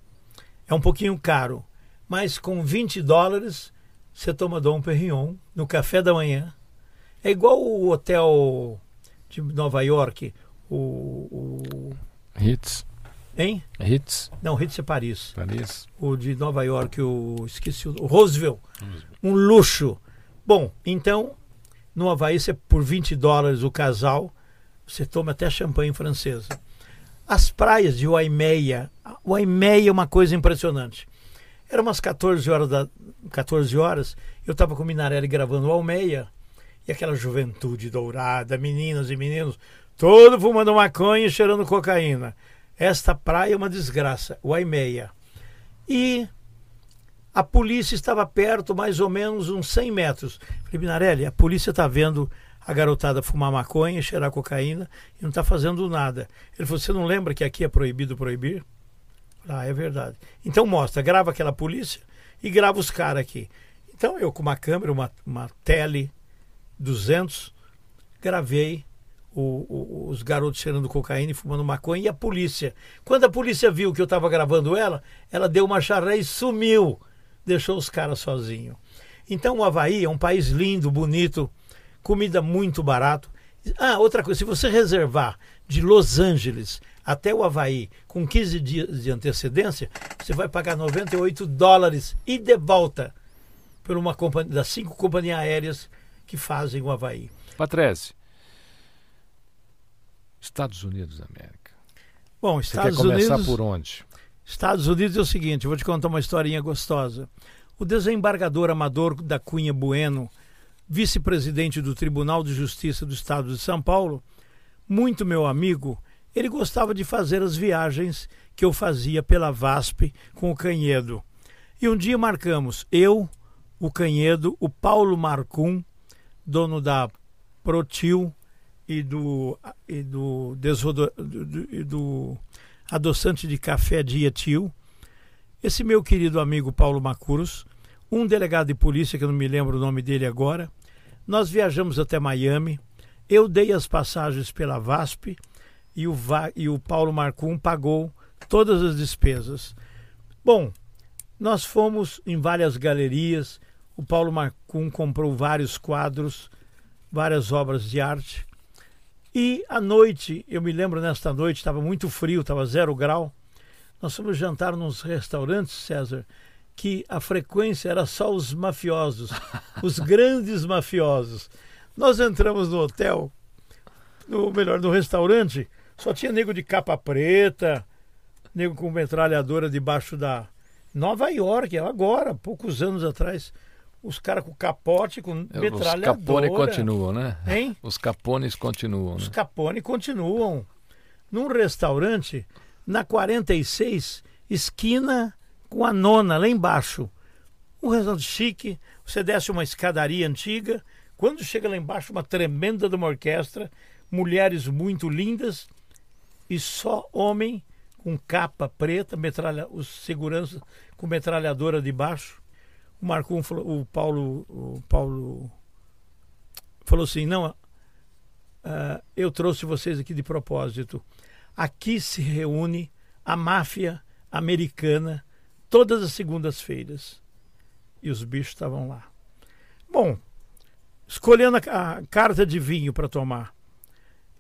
S4: É um pouquinho caro, mas com 20 dólares você toma Dom Perignon no café da manhã. É igual o hotel de Nova York, o. o
S3: Ritz.
S4: hein?
S3: Ritz,
S4: Não, Ritz é Paris.
S3: Paris.
S4: O de Nova York, o. Esqueci o. o Roosevelt. Um luxo. Bom, então, no Havaí, você, por 20 dólares o casal, você toma até champanhe francesa. As praias de Waimeia. Waimeia é uma coisa impressionante. Era umas 14 horas, da, 14 horas eu estava com o Minarelli gravando o Almeia, e aquela juventude dourada, meninas e meninos, Todo fumando maconha e cheirando cocaína. Esta praia é uma desgraça, o Aimeia. E a polícia estava perto, mais ou menos uns 100 metros. Falei, Minarelli, a polícia está vendo a garotada fumar maconha, cheirar cocaína e não está fazendo nada. Ele falou, você não lembra que aqui é proibido proibir? Ah, é verdade. Então mostra, grava aquela polícia e grava os caras aqui. Então eu com uma câmera, uma, uma tele 200, gravei o- o- os garotos cheirando cocaína e fumando maconha e a polícia. Quando a polícia viu que eu estava gravando ela, ela deu uma charré e sumiu. Deixou os caras sozinhos. Então o Havaí é um país lindo, bonito, comida muito barato. Ah, outra coisa, se você reservar de Los Angeles até o Havaí com 15 dias de antecedência, você vai pagar 98 dólares e de volta por uma companhia, das cinco companhias aéreas que fazem o Havaí.
S3: Patrese. Estados Unidos da América.
S4: Bom,
S3: Você
S4: Estados
S3: quer começar
S4: Unidos,
S3: por onde?
S4: Estados Unidos é o seguinte, eu vou te contar uma historinha gostosa. O desembargador Amador da Cunha Bueno, vice-presidente do Tribunal de Justiça do Estado de São Paulo, muito meu amigo, ele gostava de fazer as viagens que eu fazia pela VASP com o Canhedo. E um dia marcamos, eu, o Canhedo, o Paulo Marcum, dono da Protil e do, e do, desrodo, do, do- e do adoçante de café Dietil, esse meu querido amigo Paulo Macuros, um delegado de polícia, que eu não me lembro o nome dele agora, nós viajamos até Miami, eu dei as passagens pela VASP e o, Va- e o Paulo Marcum pagou todas as despesas. Bom, nós fomos em várias galerias, o Paulo Marcum comprou vários quadros, várias obras de arte. E à noite, eu me lembro nesta noite, estava muito frio, estava zero grau. Nós fomos jantar nos restaurantes, César, que a frequência era só os mafiosos, os grandes mafiosos. Nós entramos no hotel, no melhor, no restaurante, só tinha nego de capa preta, nego com metralhadora debaixo da Nova York, agora, poucos anos atrás, os caras com capote, com
S3: Os
S4: metralhadora.
S3: Capone continuam, né?
S4: Hein?
S3: Os Capones continuam,
S4: Os
S3: né?
S4: Capone continuam. Num restaurante, na 46, esquina com a nona, lá embaixo. Um restaurante chique, você desce uma escadaria antiga. Quando chega lá embaixo, uma tremenda de uma orquestra, mulheres muito lindas e só homem com capa preta, metralha, os seguranças com metralhadora debaixo. O Marcum o Paulo, o Paulo falou assim, não, ah, eu trouxe vocês aqui de propósito. Aqui se reúne a máfia americana todas as segundas-feiras. E os bichos estavam lá. Bom, escolhendo a, a carta de vinho para tomar.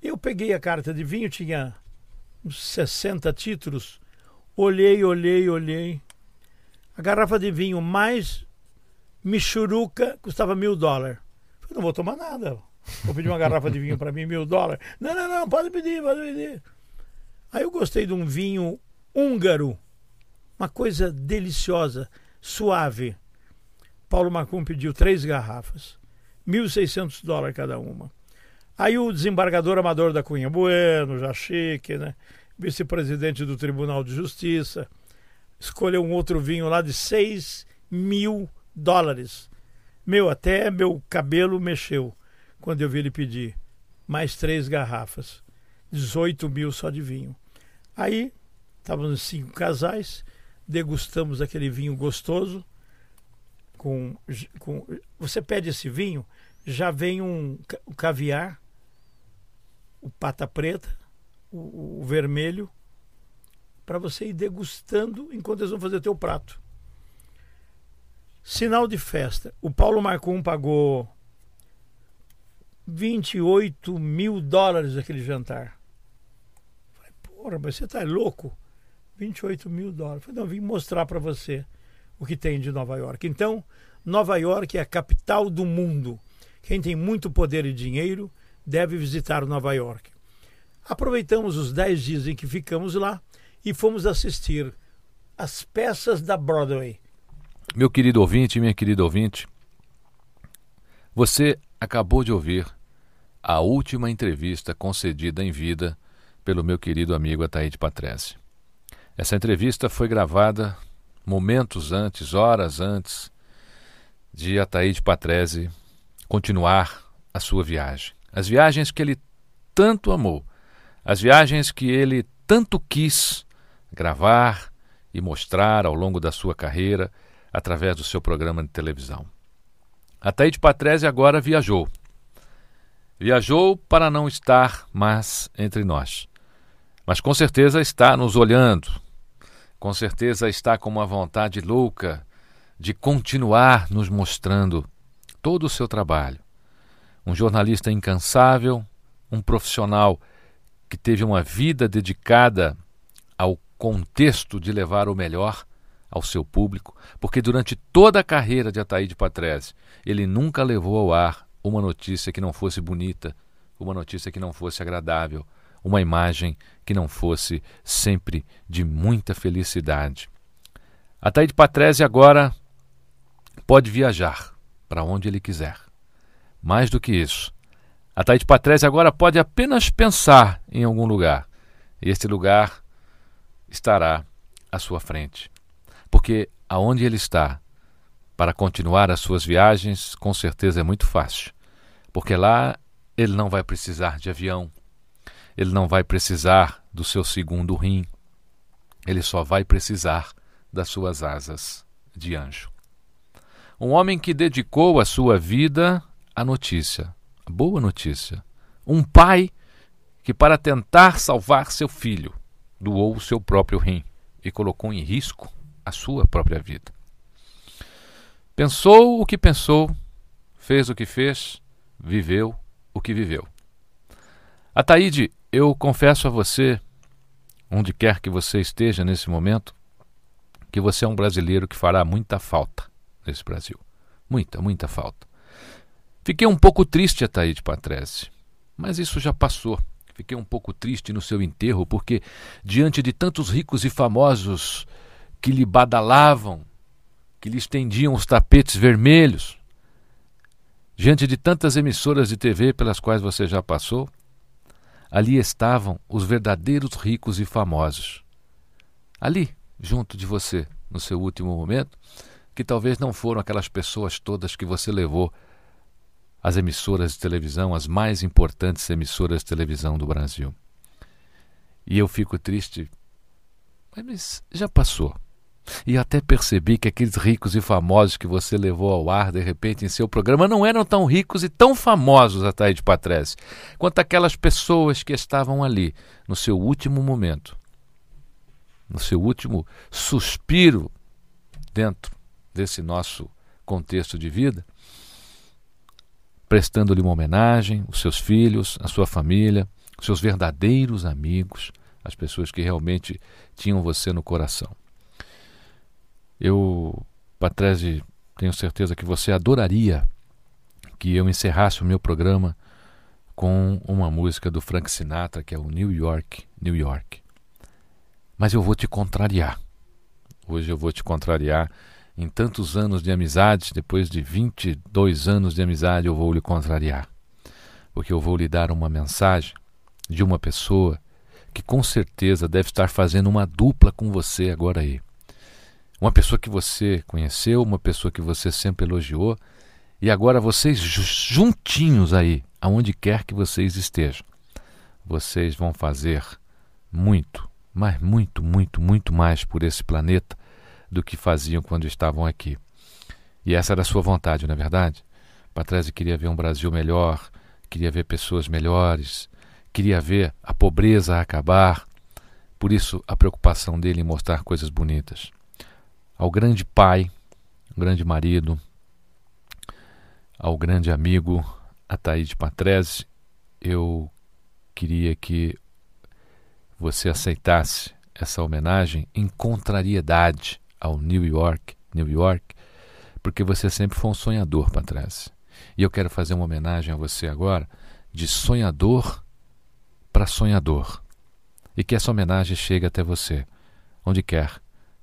S4: Eu peguei a carta de vinho, tinha uns 60 títulos. Olhei, olhei, olhei. A garrafa de vinho mais michuruca custava mil dólares. Não vou tomar nada. Vou pedir uma garrafa de vinho para mim, mil dólares. Não, não, não, pode pedir, pode pedir. Aí eu gostei de um vinho húngaro, uma coisa deliciosa, suave. Paulo Macum pediu três garrafas, 1.600 dólares cada uma. Aí o desembargador Amador da Cunha Bueno, já chique, né? Vice-presidente do Tribunal de Justiça, escolheu um outro vinho lá de 6 mil dólares. Meu, até meu cabelo mexeu quando eu vi ele pedir mais três garrafas. 18 mil só de vinho. Aí, estávamos cinco casais, degustamos aquele vinho gostoso. Com, com, você pede esse vinho, já vem um o caviar, o pata preta, o, o vermelho, para você ir degustando enquanto eles vão fazer teu prato. Sinal de festa. O Paulo Marcum pagou 28 mil dólares aquele jantar. Falei, porra, mas você tá louco? 28 mil dólares. Falei, não, vim mostrar para você o que tem de Nova York. Então, Nova York é a capital do mundo. Quem tem muito poder e dinheiro deve visitar Nova York. Aproveitamos os 10 dias em que ficamos lá e fomos assistir as peças da Broadway.
S3: Meu querido ouvinte, minha querida ouvinte, você acabou de ouvir a última entrevista concedida em vida pelo meu querido amigo Ataíde Patrese. Essa entrevista foi gravada momentos antes, horas antes de Ataíde Patrese continuar a sua viagem. As viagens que ele tanto amou, as viagens que ele tanto quis gravar e mostrar ao longo da sua carreira através do seu programa de televisão. Ataíde Patrese agora viajou. Viajou para não estar mais entre nós. Mas com certeza está nos olhando. Com certeza está com uma vontade louca de continuar nos mostrando todo o seu trabalho. Um jornalista incansável, um profissional que teve uma vida dedicada ao contexto de levar o melhor ao seu público, porque durante toda a carreira de Ataíde Patrese, ele nunca levou ao ar uma notícia que não fosse bonita, uma notícia que não fosse agradável, uma imagem que não fosse sempre de muita felicidade. Ataíde Patrese agora pode viajar para onde ele quiser. Mais do que isso, Ataíde Patrese agora pode apenas pensar em algum lugar. E este lugar estará à sua frente. Porque aonde ele está, para continuar as suas viagens, com certeza é muito fácil. Porque lá ele não vai precisar de avião, ele não vai precisar do seu segundo rim, ele só vai precisar das suas asas de anjo. Um homem que dedicou a sua vida à notícia, a boa notícia. Um pai que, para tentar salvar seu filho, doou o seu próprio rim e colocou em risco a sua própria vida. Pensou o que pensou, fez o que fez, viveu o que viveu. Ataíde, eu confesso a você, onde quer que você esteja nesse momento, que você é um brasileiro que fará muita falta nesse Brasil. Muita, muita falta. Fiquei um pouco triste, Ataíde Patrese, mas isso já passou. Fiquei um pouco triste no seu enterro, porque diante de tantos ricos e famosos que lhe badalavam, que lhe estendiam os tapetes vermelhos, diante de tantas emissoras de TV pelas quais você já passou, ali estavam os verdadeiros ricos e famosos. Ali, junto de você, no seu último momento, que talvez não foram aquelas pessoas todas que você levou as emissoras de televisão, as mais importantes emissoras de televisão do Brasil. E eu fico triste, mas já passou. E até percebi que aqueles ricos e famosos que você levou ao ar de repente em seu programa não eram tão ricos e tão famosos, Ataíde Patrese, quanto aquelas pessoas que estavam ali no seu último momento, no seu último suspiro dentro desse nosso contexto de vida prestando-lhe uma homenagem, os seus filhos, a sua família, os seus verdadeiros amigos, as pessoas que realmente tinham você no coração. Eu, Patrese, tenho certeza que você adoraria que eu encerrasse o meu programa com uma música do Frank Sinatra, que é o New York, New York. Mas eu vou te contrariar. Hoje eu vou te contrariar em tantos anos de amizade, depois de 22 anos de amizade, eu vou lhe contrariar. Porque eu vou lhe dar uma mensagem de uma pessoa que com certeza deve estar fazendo uma dupla com você agora aí. Uma pessoa que você conheceu, uma pessoa que você sempre elogiou, e agora vocês juntinhos aí, aonde quer que vocês estejam, vocês vão fazer muito, mas muito, muito, muito mais por esse planeta do que faziam quando estavam aqui. E essa era a sua vontade, não é verdade? Patrese queria ver um Brasil melhor, queria ver pessoas melhores, queria ver a pobreza acabar. Por isso, a preocupação dele em mostrar coisas bonitas. Ao grande pai, grande marido, ao grande amigo Ataíde Patrese, eu queria que você aceitasse essa homenagem em contrariedade ao New York, New York, porque você sempre foi um sonhador, Patrese. E eu quero fazer uma homenagem a você agora, de sonhador para sonhador. E que essa homenagem chegue até você, onde quer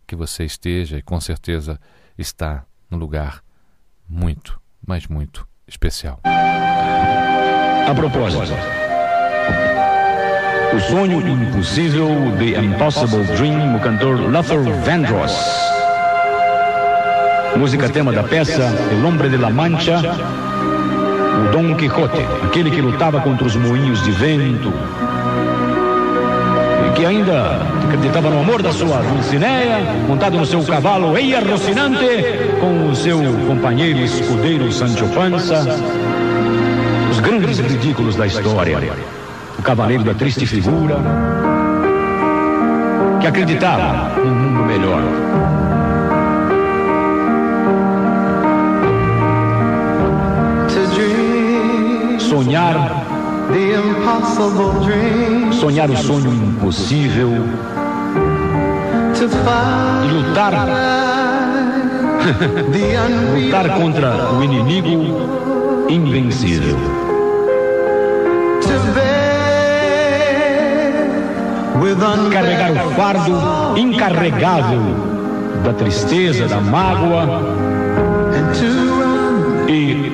S3: que você esteja, e com certeza está no lugar muito, mas muito especial.
S5: A propósito, o sonho impossível, The Impossible Dream, o cantor Luther Vandross. Música tema da peça El Hombre de la Mancha, o Dom Quixote, aquele que lutava contra os moinhos de vento, que ainda acreditava no amor da sua Dulcinea, montado no seu cavalo Eia Rocinante, com o seu companheiro escudeiro Sancho Panza, os grandes ridículos da história, o cavaleiro da triste figura, que acreditava num mundo melhor. Sonhar. Sonhar o sonho impossível.
S6: To
S5: e lutar,
S6: the
S5: lutar contra o inimigo invencível.
S6: To bear with
S5: Carregar o fardo incarregável da tristeza, da mágoa e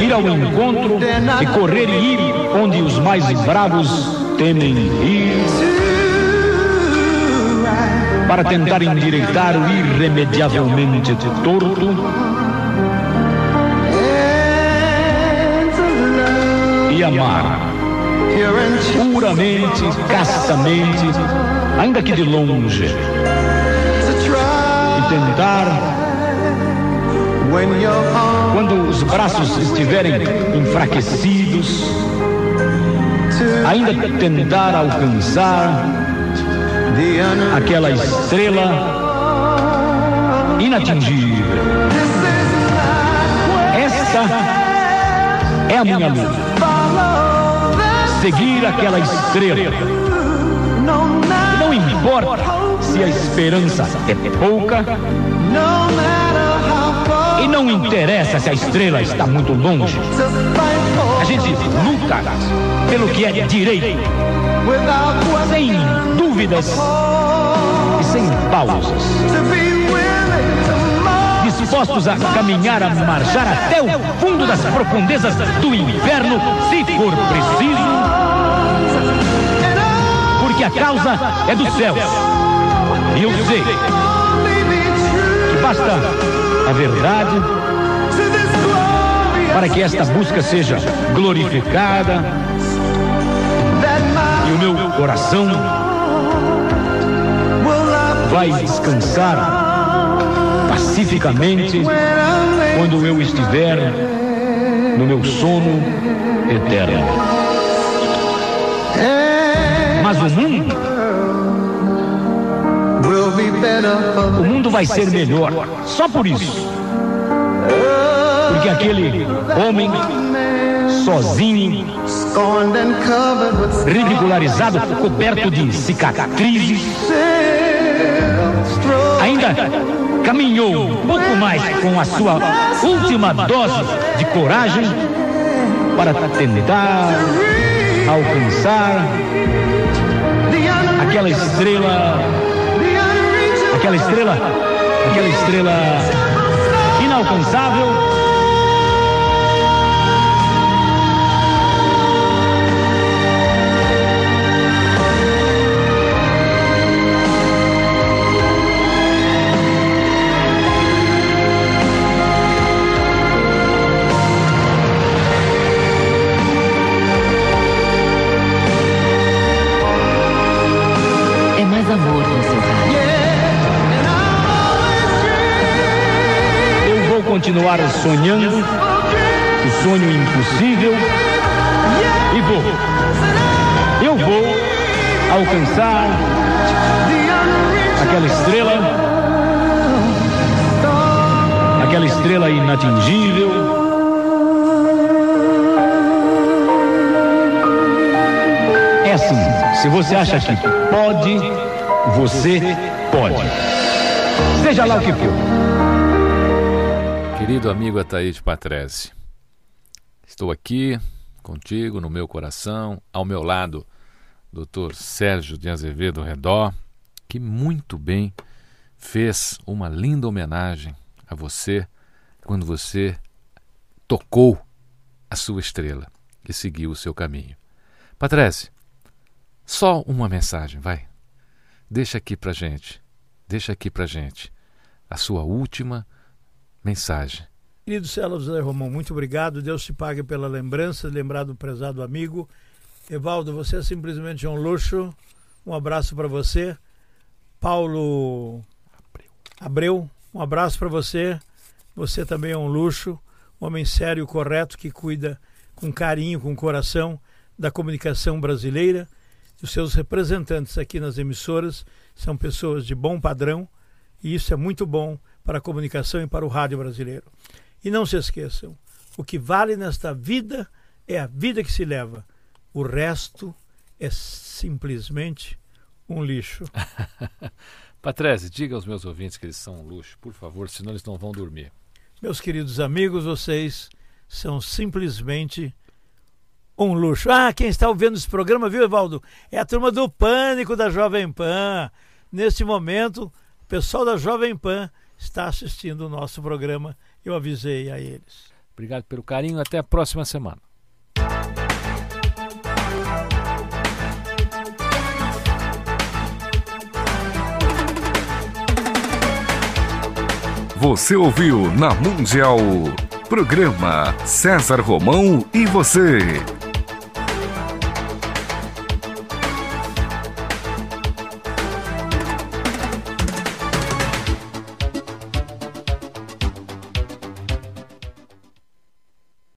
S5: ir ao encontro e correr e ir onde os mais bravos temem ir. Para tentar endireitar o irremediavelmente torto. E amar. Puramente, castamente, ainda que de longe, e tentar, quando os braços estiverem enfraquecidos, ainda tentar alcançar aquela estrela inatingível. Esta é a minha luta. Seguir aquela estrela. Não importa se a esperança é pouca e não interessa se a estrela está muito longe. A gente luta pelo que é direito, sem dúvidas e sem pausas. dispostos a caminhar, a marchar até o fundo das profundezas do inferno, se for preciso, porque a causa é dos céus. E eu sei que basta a verdade para que esta busca seja glorificada e o meu coração vai descansar pacificamente quando eu estiver no meu sono eterno. Mas o mundo, o mundo vai ser melhor só por isso. Porque aquele homem sozinho, ridicularizado, coberto de cicatrizes, ainda caminhou um pouco mais com a sua última dose de coragem para tentar alcançar aquela estrela, aquela estrela, aquela estrela inalcançável. Continuar sonhando o sonho impossível e vou. Eu vou alcançar aquela estrela, aquela estrela inatingível. É assim, se você acha que pode, você pode. Seja lá o que for.
S3: Querido amigo Ataíde Patrese, estou aqui contigo no meu coração, ao meu lado, Dr. Sérgio de Azevedo Redó, que muito bem fez uma linda homenagem a você quando você tocou a sua estrela. e seguiu o seu caminho. Patrese, só uma mensagem, vai. Deixa aqui pra gente, deixa aqui pra gente a sua última mensagem.
S4: Querido Célio José Romão, muito obrigado. Deus te pague pela lembrança, lembrar do prezado amigo. Evaldo, você é simplesmente um luxo. Um abraço para você. Paulo Abreu, um abraço para você. Você também é um luxo. Um homem sério, correto, que cuida com carinho, com coração da comunicação brasileira. Os seus representantes aqui nas emissoras são pessoas de bom padrão e isso é muito bom para a comunicação e para o rádio brasileiro. E não se esqueçam, o que vale nesta vida é a vida que se leva. O resto é simplesmente um lixo.
S3: Patrese, diga aos meus ouvintes que eles são um luxo, por favor, senão eles não vão dormir.
S4: Meus queridos amigos, vocês são simplesmente um luxo. Ah, quem está ouvindo esse programa, viu, Evaldo? É a turma do Pânico da Jovem Pan. Neste momento, o pessoal da Jovem Pan está assistindo o nosso programa. Eu avisei a eles.
S3: Obrigado pelo carinho, até a próxima semana.
S1: Você ouviu na Mundial. Programa César Romão e você.